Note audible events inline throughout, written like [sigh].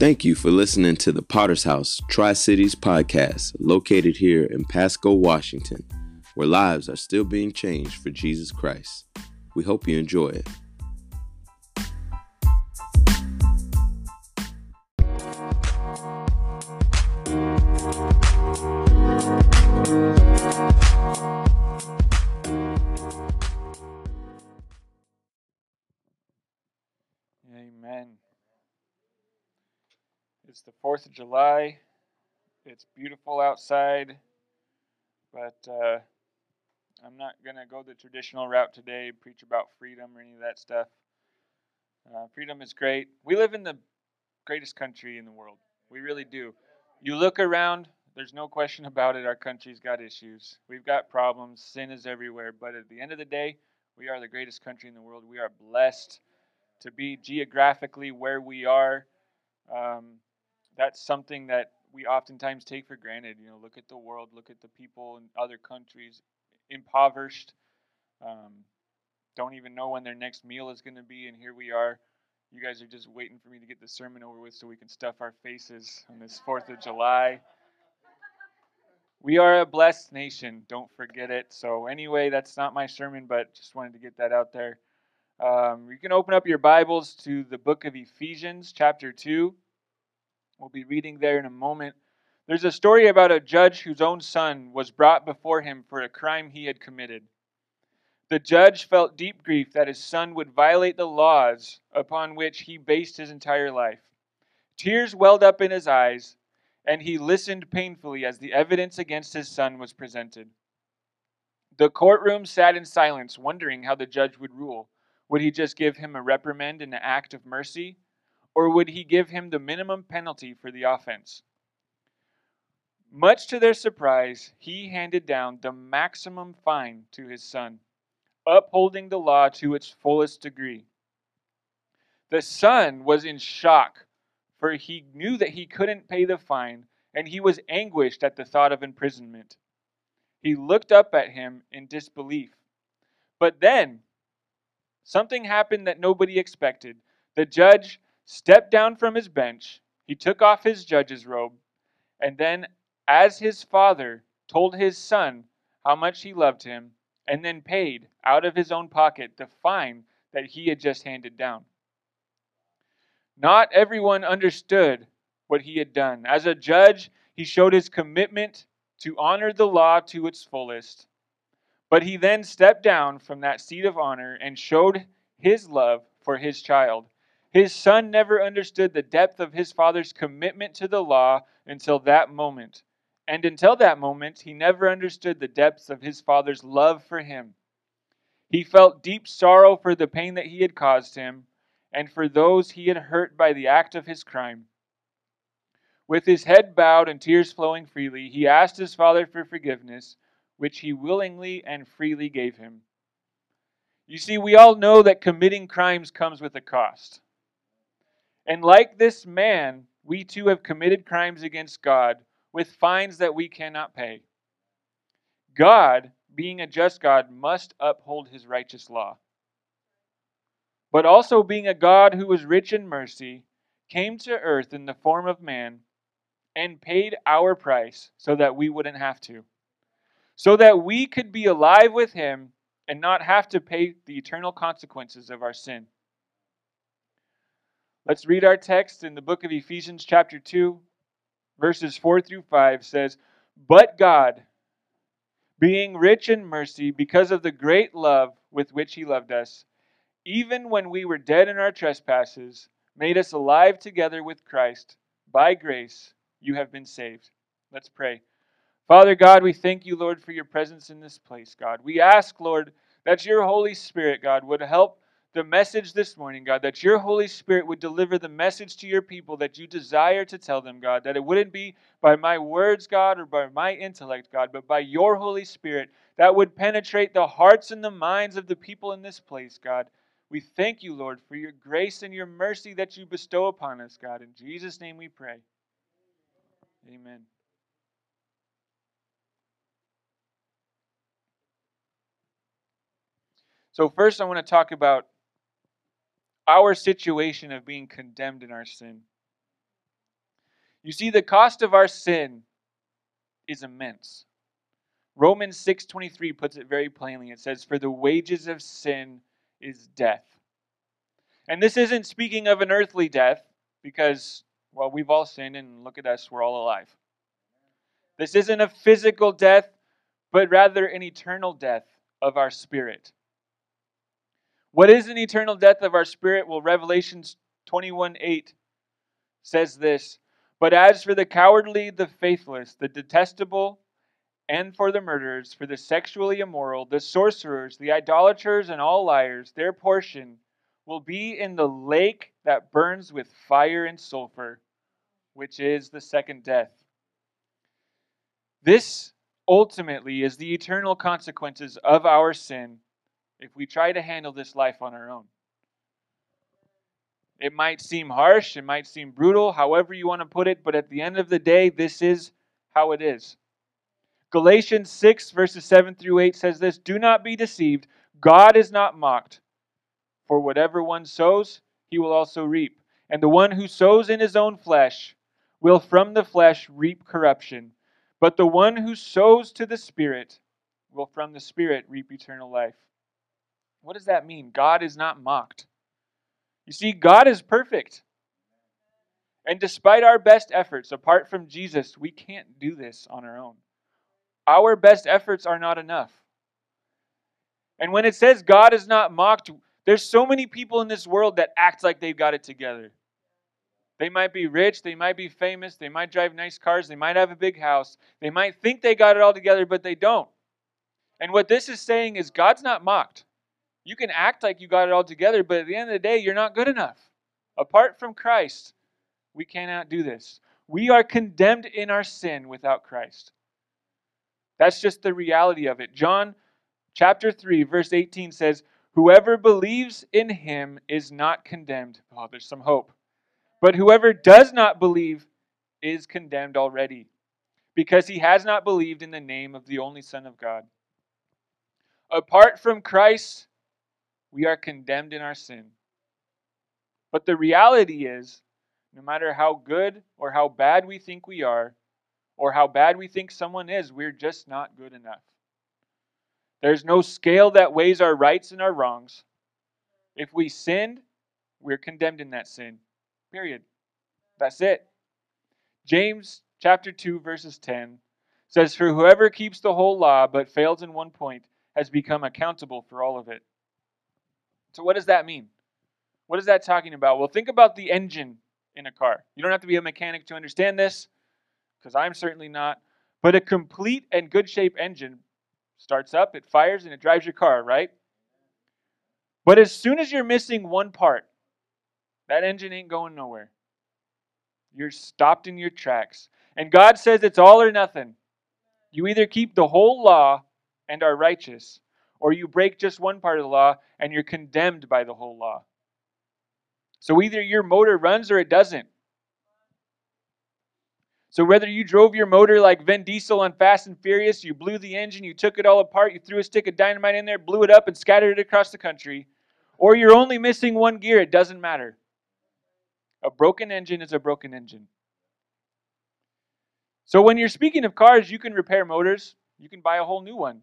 Thank you for listening to the Potter's House Tri Cities podcast, located here in Pasco, Washington, where lives are still being changed for Jesus Christ. We hope you enjoy it. 4th of July. It's beautiful outside, but uh, I'm not going to go the traditional route today, preach about freedom or any of that stuff. Uh, freedom is great. We live in the greatest country in the world. We really do. You look around, there's no question about it. Our country's got issues. We've got problems. Sin is everywhere. But at the end of the day, we are the greatest country in the world. We are blessed to be geographically where we are. Um, that's something that we oftentimes take for granted. You know, look at the world, look at the people in other countries, impoverished, um, don't even know when their next meal is going to be, and here we are. You guys are just waiting for me to get the sermon over with so we can stuff our faces on this 4th of July. We are a blessed nation, don't forget it. So, anyway, that's not my sermon, but just wanted to get that out there. Um, you can open up your Bibles to the book of Ephesians, chapter 2. We'll be reading there in a moment. There's a story about a judge whose own son was brought before him for a crime he had committed. The judge felt deep grief that his son would violate the laws upon which he based his entire life. Tears welled up in his eyes, and he listened painfully as the evidence against his son was presented. The courtroom sat in silence, wondering how the judge would rule. Would he just give him a reprimand and an act of mercy? Or would he give him the minimum penalty for the offense? Much to their surprise, he handed down the maximum fine to his son, upholding the law to its fullest degree. The son was in shock, for he knew that he couldn't pay the fine, and he was anguished at the thought of imprisonment. He looked up at him in disbelief. But then, Something happened that nobody expected. The judge stepped down from his bench, he took off his judge's robe, and then, as his father told his son how much he loved him, and then paid out of his own pocket the fine that he had just handed down. Not everyone understood what he had done. As a judge, he showed his commitment to honor the law to its fullest. But he then stepped down from that seat of honor and showed his love for his child. His son never understood the depth of his father's commitment to the law until that moment. And until that moment, he never understood the depths of his father's love for him. He felt deep sorrow for the pain that he had caused him and for those he had hurt by the act of his crime. With his head bowed and tears flowing freely, he asked his father for forgiveness which he willingly and freely gave him. You see, we all know that committing crimes comes with a cost. And like this man, we too have committed crimes against God with fines that we cannot pay. God, being a just God, must uphold his righteous law. But also, being a God who was rich in mercy, came to earth in the form of man and paid our price so that we wouldn't have to so that we could be alive with him and not have to pay the eternal consequences of our sin. Let's read our text in the book of Ephesians, chapter 2, verses 4 through 5 says, But God, being rich in mercy, because of the great love with which he loved us, even when we were dead in our trespasses, made us alive together with Christ. By grace you have been saved. Let's pray. Father God, we thank you, Lord, for your presence in this place, God. We ask, Lord, that your Holy Spirit, God, would help the message this morning, God, that your Holy Spirit would deliver the message to your people that you desire to tell them, God, that it wouldn't be by my words, God, or by my intellect, God, but by your Holy Spirit that would penetrate the hearts and the minds of the people in this place, God. We thank you, Lord, for your grace and your mercy that you bestow upon us, God. In Jesus' name we pray. Amen. So, first, I want to talk about our situation of being condemned in our sin. You see, the cost of our sin is immense. Romans 6:23 puts it very plainly. It says, "For the wages of sin is death." And this isn't speaking of an earthly death, because, well, we've all sinned and look at us, we're all alive. This isn't a physical death, but rather an eternal death of our spirit. What is an eternal death of our spirit? Well, Revelations 21 8 says this But as for the cowardly, the faithless, the detestable, and for the murderers, for the sexually immoral, the sorcerers, the idolaters, and all liars, their portion will be in the lake that burns with fire and sulfur, which is the second death. This ultimately is the eternal consequences of our sin if we try to handle this life on our own. It might seem harsh, it might seem brutal, however you want to put it, but at the end of the day, this is how it is. Galatians 6, verses 7 through 8 says this Do not be deceived. God is not mocked. For whatever one sows, he will also reap. And the one who sows in his own flesh will from the flesh reap corruption. But the one who sows to the Spirit will from the Spirit reap eternal life. What does that mean? God is not mocked. You see, God is perfect. And despite our best efforts, apart from Jesus, we can't do this on our own. Our best efforts are not enough. And when it says God is not mocked, there's so many people in this world that act like they've got it together. They might be rich, they might be famous, they might drive nice cars, they might have a big house, they might think they got it all together, but they don't. And what this is saying is God's not mocked. You can act like you got it all together, but at the end of the day, you're not good enough. Apart from Christ, we cannot do this. We are condemned in our sin without Christ. That's just the reality of it. John chapter 3, verse 18 says, Whoever believes in him is not condemned. Oh, there's some hope. But whoever does not believe is condemned already, because he has not believed in the name of the only Son of God. Apart from Christ, we are condemned in our sin. But the reality is, no matter how good or how bad we think we are, or how bad we think someone is, we're just not good enough. There's no scale that weighs our rights and our wrongs. If we sinned, we're condemned in that sin. Period. That's it. James chapter 2 verses 10 says for whoever keeps the whole law but fails in one point has become accountable for all of it. So what does that mean? What is that talking about? Well, think about the engine in a car. You don't have to be a mechanic to understand this because I'm certainly not. But a complete and good shape engine starts up, it fires, and it drives your car, right? But as soon as you're missing one part, that engine ain't going nowhere. You're stopped in your tracks. And God says it's all or nothing. You either keep the whole law and are righteous, or you break just one part of the law and you're condemned by the whole law. So either your motor runs or it doesn't. So whether you drove your motor like Vin Diesel on Fast and Furious, you blew the engine, you took it all apart, you threw a stick of dynamite in there, blew it up, and scattered it across the country, or you're only missing one gear, it doesn't matter. A broken engine is a broken engine. So when you're speaking of cars, you can repair motors, you can buy a whole new one.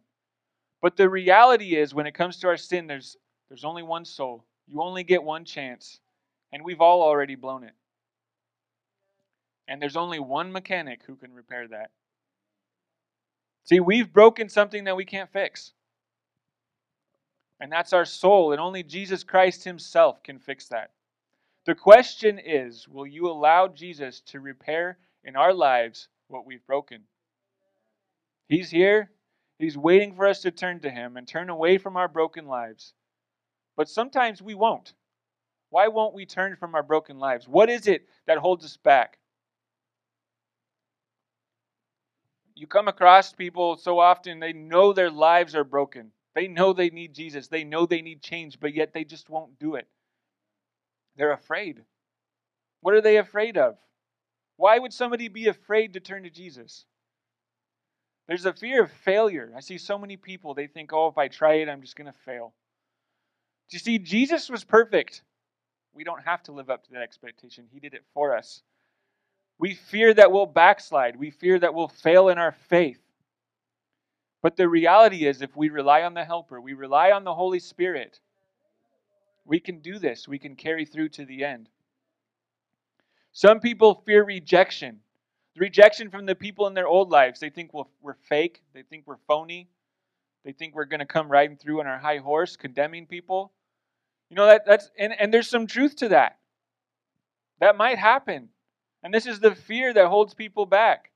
But the reality is when it comes to our sin, there's there's only one soul. You only get one chance. And we've all already blown it. And there's only one mechanic who can repair that. See, we've broken something that we can't fix. And that's our soul, and only Jesus Christ Himself can fix that. The question is will you allow Jesus to repair in our lives what we've broken? He's here. He's waiting for us to turn to Him and turn away from our broken lives. But sometimes we won't. Why won't we turn from our broken lives? What is it that holds us back? You come across people so often, they know their lives are broken. They know they need Jesus. They know they need change, but yet they just won't do it. They're afraid. What are they afraid of? Why would somebody be afraid to turn to Jesus? There's a fear of failure. I see so many people, they think, oh, if I try it, I'm just going to fail. Do you see, Jesus was perfect. We don't have to live up to that expectation, He did it for us. We fear that we'll backslide. We fear that we'll fail in our faith. But the reality is, if we rely on the Helper, we rely on the Holy Spirit, we can do this. We can carry through to the end. Some people fear rejection. Rejection from the people in their old lives. They think we're fake. They think we're phony. They think we're going to come riding through on our high horse, condemning people. You know that that's and, and there's some truth to that. That might happen. And this is the fear that holds people back.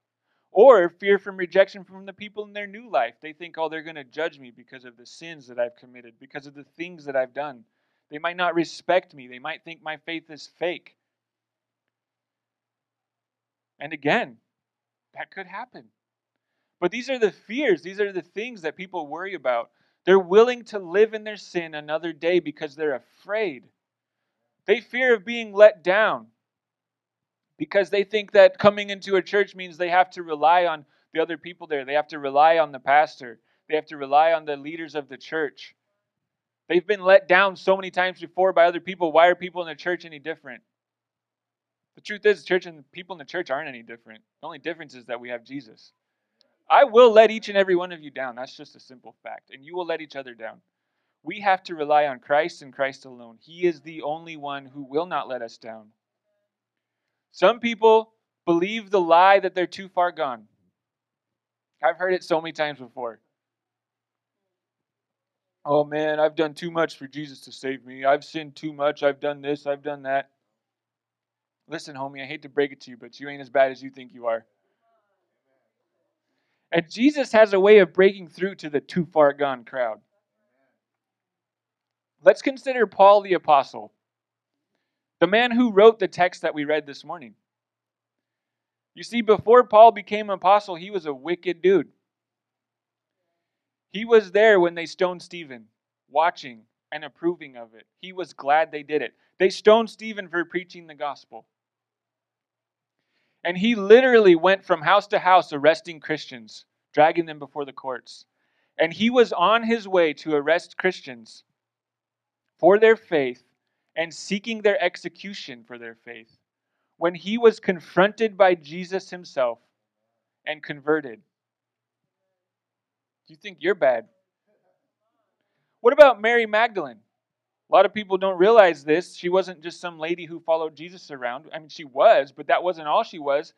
Or fear from rejection from the people in their new life. They think, oh, they're going to judge me because of the sins that I've committed, because of the things that I've done. They might not respect me. They might think my faith is fake. And again, that could happen. But these are the fears, these are the things that people worry about. They're willing to live in their sin another day because they're afraid. They fear of being let down because they think that coming into a church means they have to rely on the other people there. They have to rely on the pastor. They have to rely on the leaders of the church. They've been let down so many times before by other people. Why are people in the church any different? The truth is, church and people in the church aren't any different. The only difference is that we have Jesus. I will let each and every one of you down. That's just a simple fact. And you will let each other down. We have to rely on Christ and Christ alone. He is the only one who will not let us down. Some people believe the lie that they're too far gone. I've heard it so many times before. Oh man, I've done too much for Jesus to save me. I've sinned too much. I've done this. I've done that. Listen, homie, I hate to break it to you, but you ain't as bad as you think you are. And Jesus has a way of breaking through to the too far gone crowd. Let's consider Paul the Apostle, the man who wrote the text that we read this morning. You see, before Paul became an apostle, he was a wicked dude. He was there when they stoned Stephen, watching and approving of it. He was glad they did it. They stoned Stephen for preaching the gospel. And he literally went from house to house arresting Christians, dragging them before the courts. And he was on his way to arrest Christians for their faith and seeking their execution for their faith when he was confronted by Jesus himself and converted. Do you think you're bad? What about Mary Magdalene? A lot of people don't realize this. She wasn't just some lady who followed Jesus around. I mean, she was, but that wasn't all she was.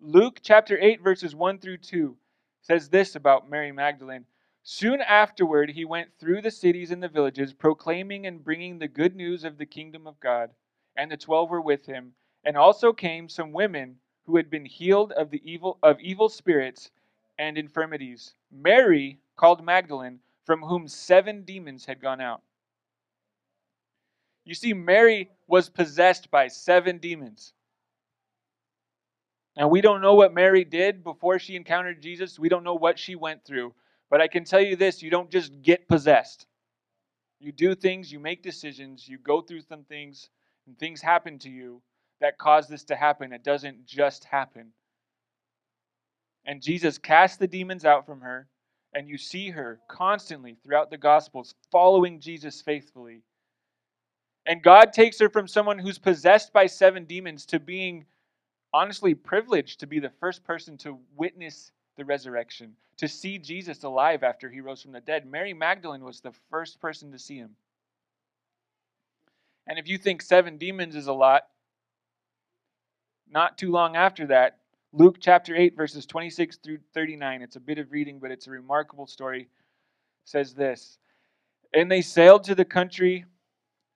Luke chapter 8, verses 1 through 2 says this about Mary Magdalene. Soon afterward, he went through the cities and the villages, proclaiming and bringing the good news of the kingdom of God. And the twelve were with him. And also came some women who had been healed of the evil of evil spirits and infirmities. Mary, called Magdalene, from whom seven demons had gone out. You see, Mary was possessed by seven demons. Now, we don't know what Mary did before she encountered Jesus. We don't know what she went through. But I can tell you this you don't just get possessed. You do things, you make decisions, you go through some things, and things happen to you that cause this to happen. It doesn't just happen. And Jesus cast the demons out from her, and you see her constantly throughout the Gospels following Jesus faithfully. And God takes her from someone who's possessed by seven demons to being honestly privileged to be the first person to witness the resurrection, to see Jesus alive after he rose from the dead. Mary Magdalene was the first person to see him. And if you think seven demons is a lot, not too long after that, Luke chapter 8, verses 26 through 39, it's a bit of reading, but it's a remarkable story, says this And they sailed to the country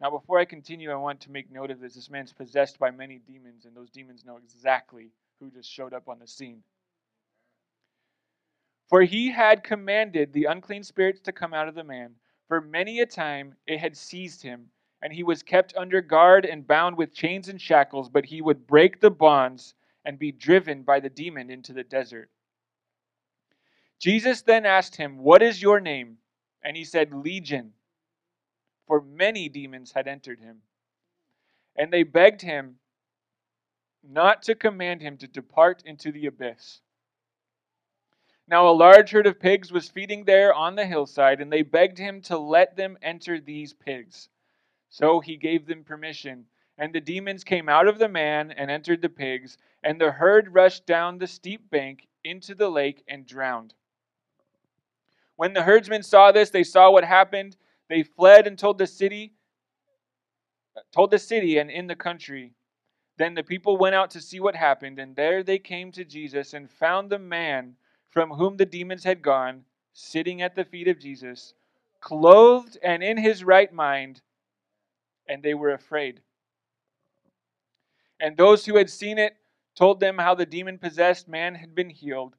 Now, before I continue, I want to make note of this. This man's possessed by many demons, and those demons know exactly who just showed up on the scene. For he had commanded the unclean spirits to come out of the man. For many a time it had seized him, and he was kept under guard and bound with chains and shackles, but he would break the bonds and be driven by the demon into the desert. Jesus then asked him, What is your name? And he said, Legion, for many demons had entered him. And they begged him not to command him to depart into the abyss. Now a large herd of pigs was feeding there on the hillside, and they begged him to let them enter these pigs. So he gave them permission. And the demons came out of the man and entered the pigs, and the herd rushed down the steep bank into the lake and drowned. When the herdsmen saw this, they saw what happened. They fled and told the city, told the city and in the country. Then the people went out to see what happened, and there they came to Jesus and found the man from whom the demons had gone sitting at the feet of Jesus, clothed and in his right mind and they were afraid. And those who had seen it told them how the demon possessed man had been healed.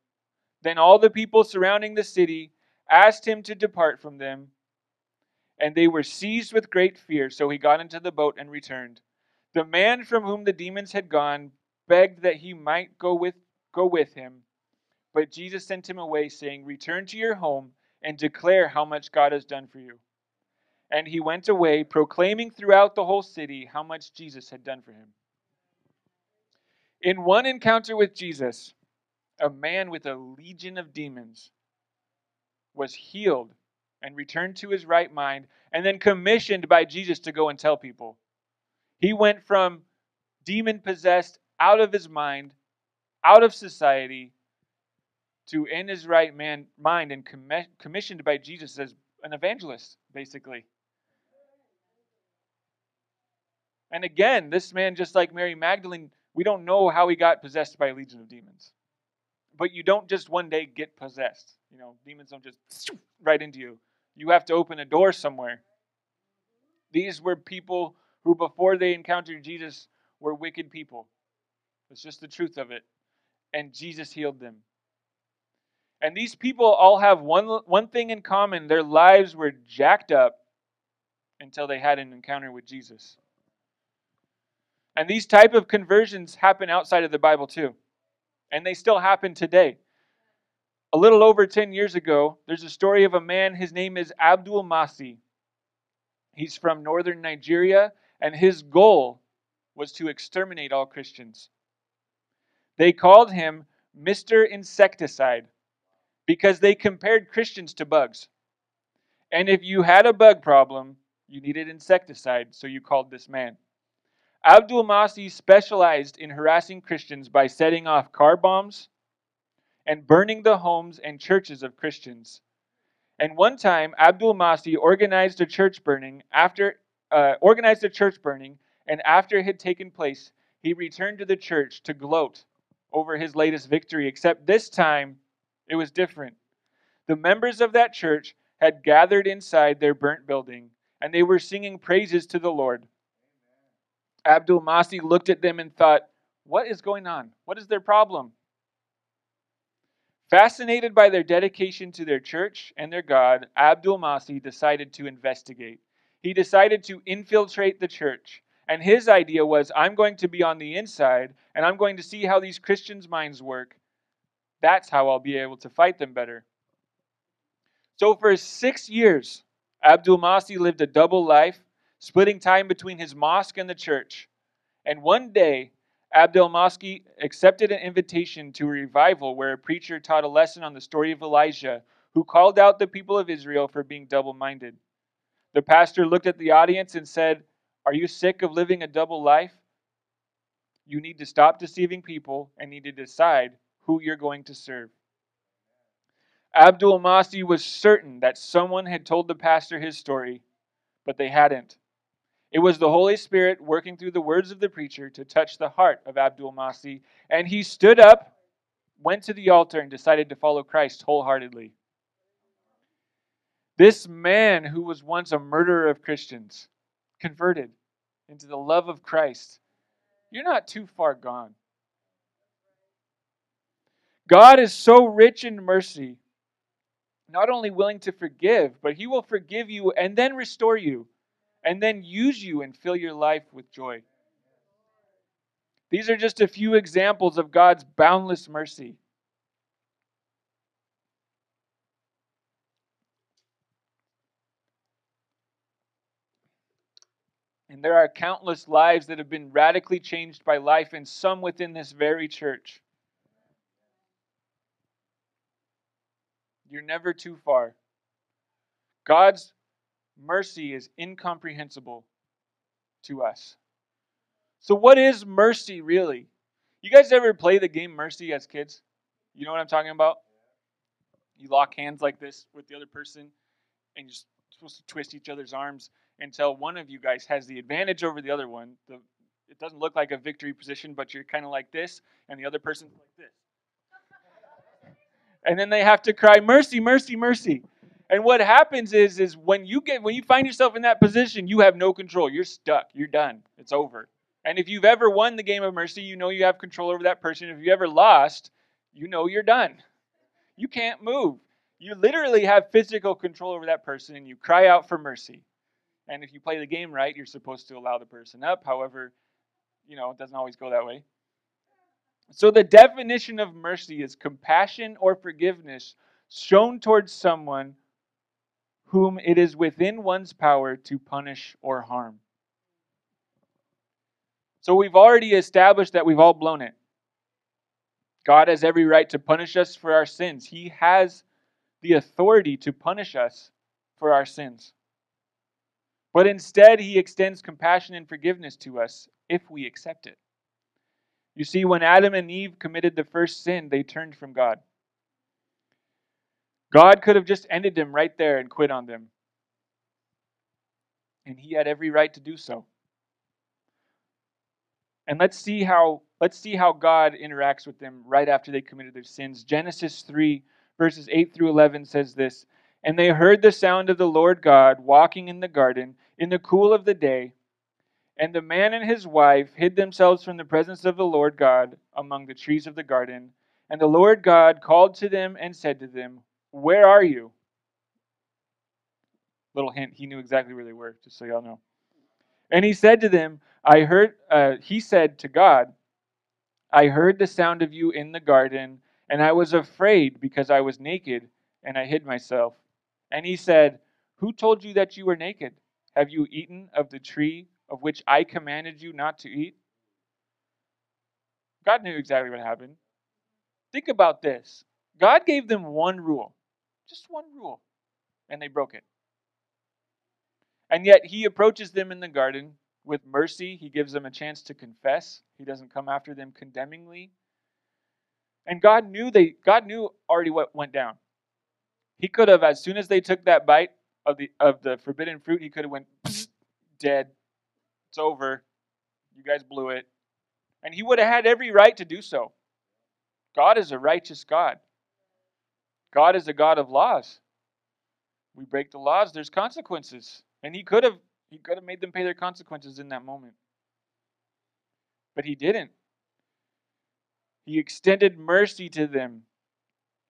Then all the people surrounding the city asked him to depart from them, and they were seized with great fear. So he got into the boat and returned. The man from whom the demons had gone begged that he might go with, go with him. But Jesus sent him away, saying, Return to your home and declare how much God has done for you. And he went away, proclaiming throughout the whole city how much Jesus had done for him. In one encounter with Jesus, a man with a legion of demons was healed and returned to his right mind, and then commissioned by Jesus to go and tell people. He went from demon possessed, out of his mind, out of society, to in his right man, mind and commissioned by Jesus as an evangelist, basically. And again, this man, just like Mary Magdalene, we don't know how he got possessed by a legion of demons. But you don't just one day get possessed. You know, demons don't just [sniffs] right into you. You have to open a door somewhere. These were people who, before they encountered Jesus, were wicked people. It's just the truth of it. And Jesus healed them. And these people all have one, one thing in common their lives were jacked up until they had an encounter with Jesus. And these type of conversions happen outside of the Bible too. And they still happen today. A little over 10 years ago, there's a story of a man, his name is Abdul Masih. He's from northern Nigeria, and his goal was to exterminate all Christians. They called him Mr. Insecticide because they compared Christians to bugs. And if you had a bug problem, you needed insecticide, so you called this man. Abdul Masih specialized in harassing Christians by setting off car bombs and burning the homes and churches of Christians. And one time, Abdul Masih organized a church burning. After uh, organized a church burning, and after it had taken place, he returned to the church to gloat over his latest victory. Except this time, it was different. The members of that church had gathered inside their burnt building, and they were singing praises to the Lord. Abdul Masih looked at them and thought, What is going on? What is their problem? Fascinated by their dedication to their church and their God, Abdul Masih decided to investigate. He decided to infiltrate the church. And his idea was I'm going to be on the inside and I'm going to see how these Christians' minds work. That's how I'll be able to fight them better. So, for six years, Abdul Masih lived a double life splitting time between his mosque and the church. And one day, Abdul Masih accepted an invitation to a revival where a preacher taught a lesson on the story of Elijah, who called out the people of Israel for being double minded. The pastor looked at the audience and said, Are you sick of living a double life? You need to stop deceiving people and need to decide who you're going to serve. Abdul Masih was certain that someone had told the pastor his story, but they hadn't. It was the Holy Spirit working through the words of the preacher to touch the heart of Abdul Masih, and he stood up, went to the altar, and decided to follow Christ wholeheartedly. This man, who was once a murderer of Christians, converted into the love of Christ. You're not too far gone. God is so rich in mercy, not only willing to forgive, but he will forgive you and then restore you and then use you and fill your life with joy. These are just a few examples of God's boundless mercy. And there are countless lives that have been radically changed by life, and some within this very church. You're never too far. God's mercy is incomprehensible to us. So, what is mercy really? You guys ever play the game Mercy as kids? You know what I'm talking about? You lock hands like this with the other person, and you're supposed to twist each other's arms until one of you guys has the advantage over the other one. The, it doesn't look like a victory position, but you're kind of like this, and the other person's like this. And then they have to cry, "Mercy, mercy, mercy!" And what happens is, is when you get when you find yourself in that position, you have no control. You're stuck. You're done. It's over. And if you've ever won the game of mercy, you know you have control over that person. If you ever lost, you know you're done. You can't move. You literally have physical control over that person, and you cry out for mercy. And if you play the game right, you're supposed to allow the person up. However, you know, it doesn't always go that way. So the definition of mercy is compassion or forgiveness shown towards someone whom it is within one's power to punish or harm. So we've already established that we've all blown it. God has every right to punish us for our sins. He has the authority to punish us for our sins. But instead, He extends compassion and forgiveness to us if we accept it. You see, when Adam and Eve committed the first sin, they turned from God. God could have just ended them right there and quit on them. And he had every right to do so. And let's see how let's see how God interacts with them right after they committed their sins. Genesis 3 verses 8 through 11 says this, and they heard the sound of the Lord God walking in the garden in the cool of the day, and the man and his wife hid themselves from the presence of the Lord God among the trees of the garden. And the Lord God called to them and said to them, where are you? Little hint, he knew exactly where they were, just so y'all know. And he said to them, I heard, uh, he said to God, I heard the sound of you in the garden, and I was afraid because I was naked, and I hid myself. And he said, Who told you that you were naked? Have you eaten of the tree of which I commanded you not to eat? God knew exactly what happened. Think about this God gave them one rule just one rule. And they broke it. And yet he approaches them in the garden with mercy. He gives them a chance to confess. He doesn't come after them condemningly. And God knew they God knew already what went down. He could have, as soon as they took that bite of the of the forbidden fruit, he could have went dead. It's over. You guys blew it. And he would have had every right to do so. God is a righteous God. God is a God of laws. We break the laws, there's consequences. And he could have he could have made them pay their consequences in that moment. But he didn't. He extended mercy to them.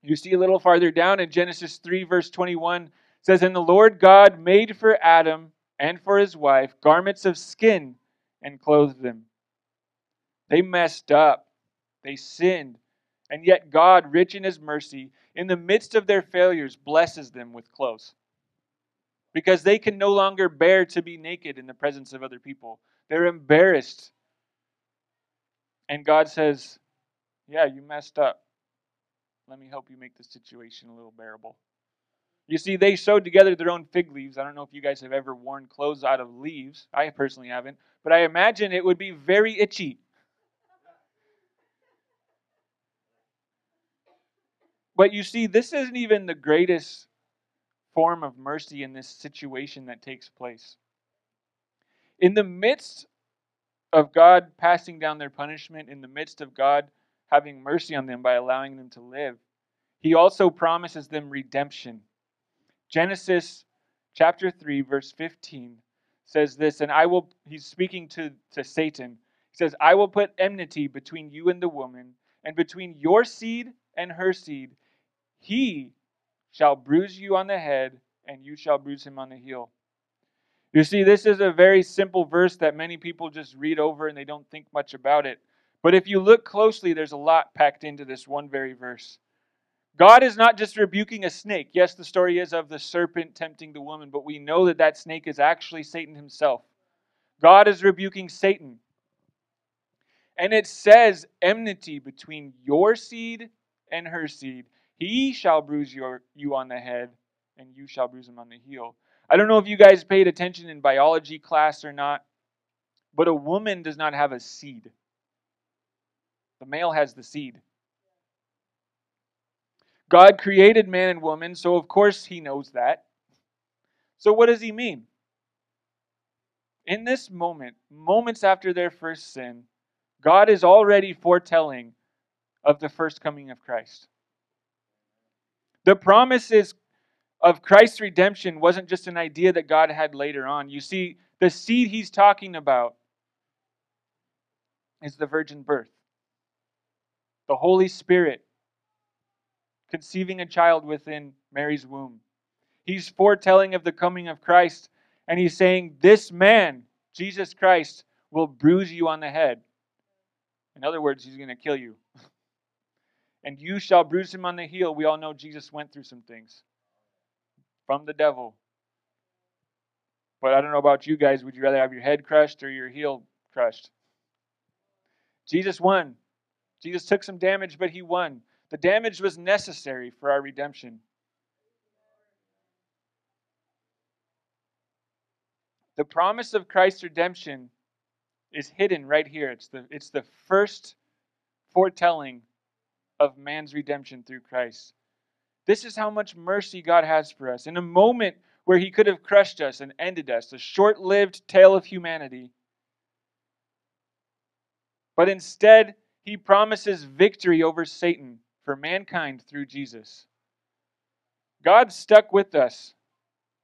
You see a little farther down in Genesis 3 verse 21 says and the Lord God made for Adam and for his wife garments of skin and clothed them. They messed up. They sinned. And yet God, rich in his mercy, in the midst of their failures, blesses them with clothes. Because they can no longer bear to be naked in the presence of other people. They're embarrassed. And God says, Yeah, you messed up. Let me help you make the situation a little bearable. You see, they sewed together their own fig leaves. I don't know if you guys have ever worn clothes out of leaves. I personally haven't. But I imagine it would be very itchy. But you see, this isn't even the greatest form of mercy in this situation that takes place. In the midst of God passing down their punishment, in the midst of God having mercy on them by allowing them to live, He also promises them redemption. Genesis chapter 3, verse 15 says this, and I will, he's speaking to, to Satan. He says, I will put enmity between you and the woman, and between your seed and her seed he shall bruise you on the head, and you shall bruise him on the heel. You see, this is a very simple verse that many people just read over and they don't think much about it. But if you look closely, there's a lot packed into this one very verse. God is not just rebuking a snake. Yes, the story is of the serpent tempting the woman, but we know that that snake is actually Satan himself. God is rebuking Satan. And it says enmity between your seed and her seed. He shall bruise your, you on the head, and you shall bruise him on the heel. I don't know if you guys paid attention in biology class or not, but a woman does not have a seed. The male has the seed. God created man and woman, so of course he knows that. So what does he mean? In this moment, moments after their first sin, God is already foretelling of the first coming of Christ. The promises of Christ's redemption wasn't just an idea that God had later on. You see, the seed he's talking about is the virgin birth, the Holy Spirit conceiving a child within Mary's womb. He's foretelling of the coming of Christ, and he's saying, This man, Jesus Christ, will bruise you on the head. In other words, he's going to kill you. [laughs] and you shall bruise him on the heel. We all know Jesus went through some things from the devil. But I don't know about you guys. Would you rather have your head crushed or your heel crushed? Jesus won. Jesus took some damage, but he won. The damage was necessary for our redemption. The promise of Christ's redemption is hidden right here. It's the, it's the first foretelling of man's redemption through Christ. This is how much mercy God has for us. In a moment where he could have crushed us and ended us, a short lived tale of humanity. But instead, he promises victory over Satan for mankind through Jesus. God stuck with us.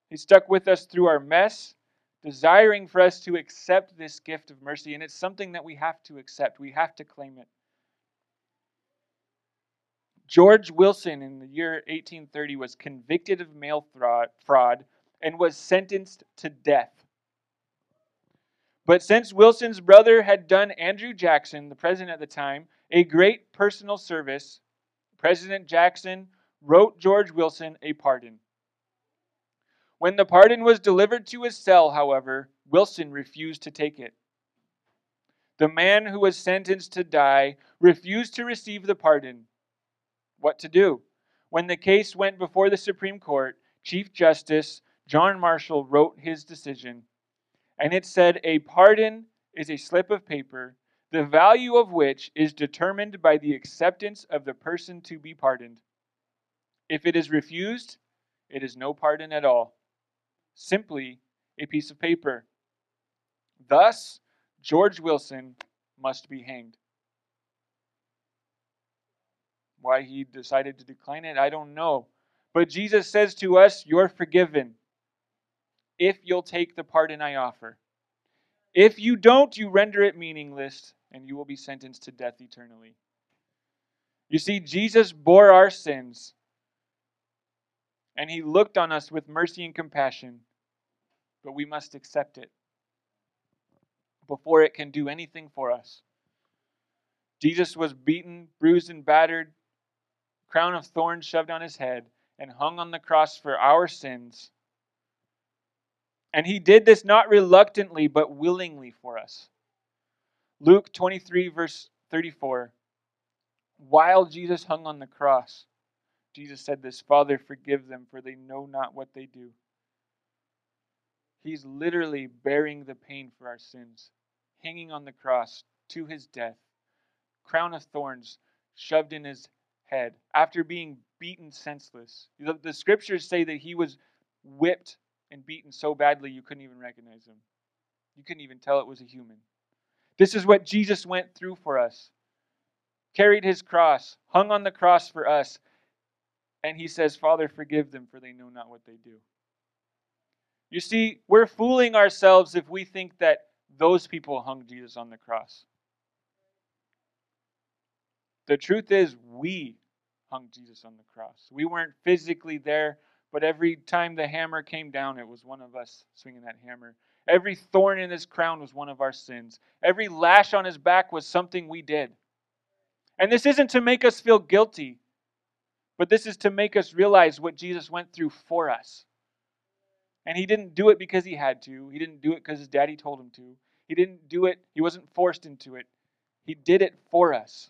He stuck with us through our mess, desiring for us to accept this gift of mercy. And it's something that we have to accept, we have to claim it. George Wilson in the year 1830 was convicted of mail fraud and was sentenced to death. But since Wilson's brother had done Andrew Jackson, the president at the time, a great personal service, President Jackson wrote George Wilson a pardon. When the pardon was delivered to his cell, however, Wilson refused to take it. The man who was sentenced to die refused to receive the pardon. What to do? When the case went before the Supreme Court, Chief Justice John Marshall wrote his decision, and it said, A pardon is a slip of paper the value of which is determined by the acceptance of the person to be pardoned. If it is refused, it is no pardon at all, simply a piece of paper. Thus, George Wilson must be hanged. Why he decided to decline it, I don't know. But Jesus says to us, You're forgiven if you'll take the pardon I offer. If you don't, you render it meaningless and you will be sentenced to death eternally. You see, Jesus bore our sins, and he looked on us with mercy and compassion, but we must accept it before it can do anything for us. Jesus was beaten, bruised, and battered, crown of thorns shoved on his head, and hung on the cross for our sins. And he did this not reluctantly, but willingly for us. Luke 23, verse 34. While Jesus hung on the cross, Jesus said this Father, forgive them, for they know not what they do. He's literally bearing the pain for our sins, hanging on the cross to his death, crown of thorns shoved in his head, after being beaten senseless. The, the scriptures say that he was whipped and beaten so badly you couldn't even recognize him. You couldn't even tell it was a human. This is what Jesus went through for us. Carried his cross, hung on the cross for us. And he says, Father, forgive them, for they know not what they do. You see, we're fooling ourselves if we think that those people hung Jesus on the cross. The truth is, we hung Jesus on the cross. We weren't physically there, But every time the hammer came down, it was one of us swinging that hammer. Every thorn in his crown was one of our sins. Every lash on his back was something we did. And this isn't to make us feel guilty, but this is to make us realize what Jesus went through for us. And he didn't do it because he had to. He didn't do it because his daddy told him to. He didn't do it, he wasn't forced into it. He did it for us.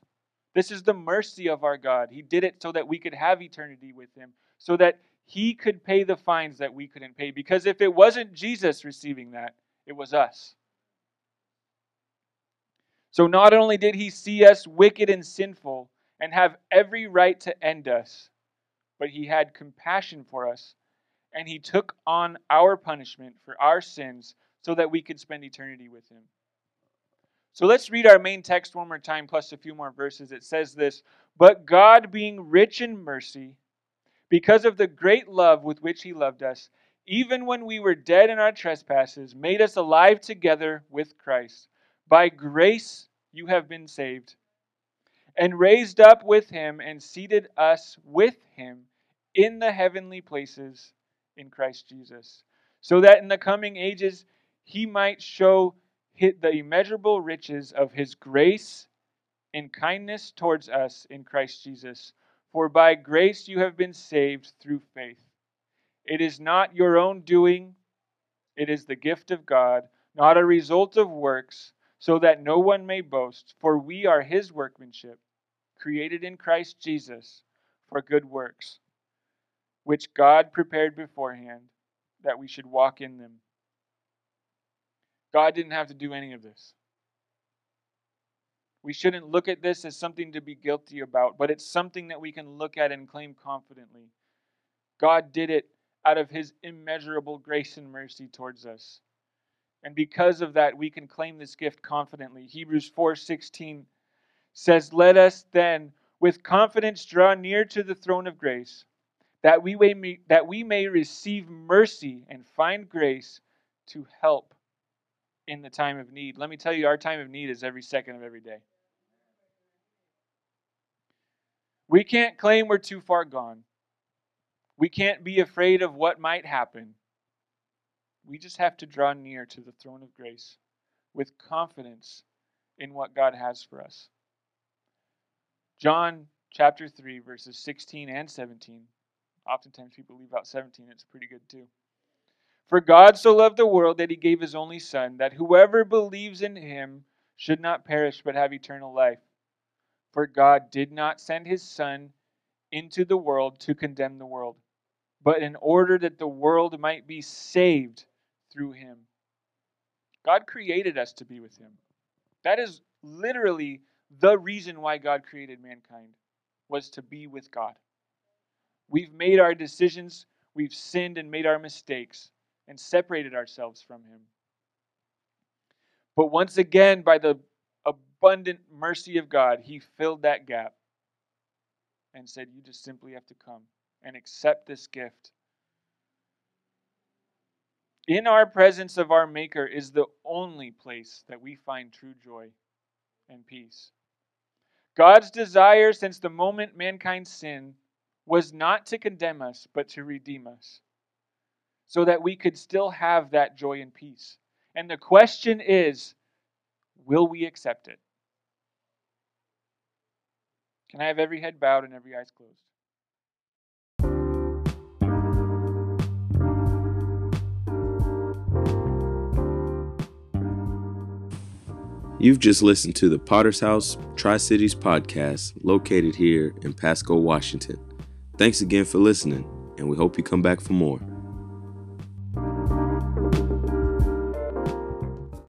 This is the mercy of our God. He did it so that we could have eternity with him, so that he could pay the fines that we couldn't pay. Because if it wasn't Jesus receiving that, it was us. So not only did he see us wicked and sinful and have every right to end us, but he had compassion for us and he took on our punishment for our sins so that we could spend eternity with him. So let's read our main text one more time, plus a few more verses. It says this But God, being rich in mercy, because of the great love with which he loved us, even when we were dead in our trespasses, made us alive together with Christ. By grace you have been saved, and raised up with him, and seated us with him in the heavenly places in Christ Jesus, so that in the coming ages he might show the immeasurable riches of his grace and kindness towards us in Christ Jesus. For by grace you have been saved through faith. It is not your own doing, it is the gift of God, not a result of works, so that no one may boast. For we are his workmanship, created in Christ Jesus for good works, which God prepared beforehand that we should walk in them. God didn't have to do any of this. We shouldn't look at this as something to be guilty about, but it's something that we can look at and claim confidently. God did it out of his immeasurable grace and mercy towards us. And because of that, we can claim this gift confidently. Hebrews 4:16 says, "Let us then with confidence draw near to the throne of grace, that we may, that we may receive mercy and find grace to help in the time of need." Let me tell you, our time of need is every second of every day. We can't claim we're too far gone. We can't be afraid of what might happen. We just have to draw near to the throne of grace with confidence in what God has for us. John chapter 3, verses 16 and 17. Oftentimes people leave out 17, it's pretty good too. For God so loved the world that he gave his only Son, that whoever believes in him should not perish but have eternal life. For God did not send his Son into the world to condemn the world, but in order that the world might be saved through him. God created us to be with him. That is literally the reason why God created mankind was to be with God. We've made our decisions, we've sinned and made our mistakes and separated ourselves from him. But once again by the abundant mercy of God, He filled that gap and said, You just simply have to come and accept this gift. In our presence of our Maker is the only place that we find true joy and peace. God's desire since the moment mankind sinned was not to condemn us, but to redeem us, so that we could still have that joy and peace. And the question is will we accept it? Can I have every head bowed and every eyes closed? You've just listened to the Potter's House Tri Cities podcast located here in Pasco, Washington. Thanks again for listening, and we hope you come back for more.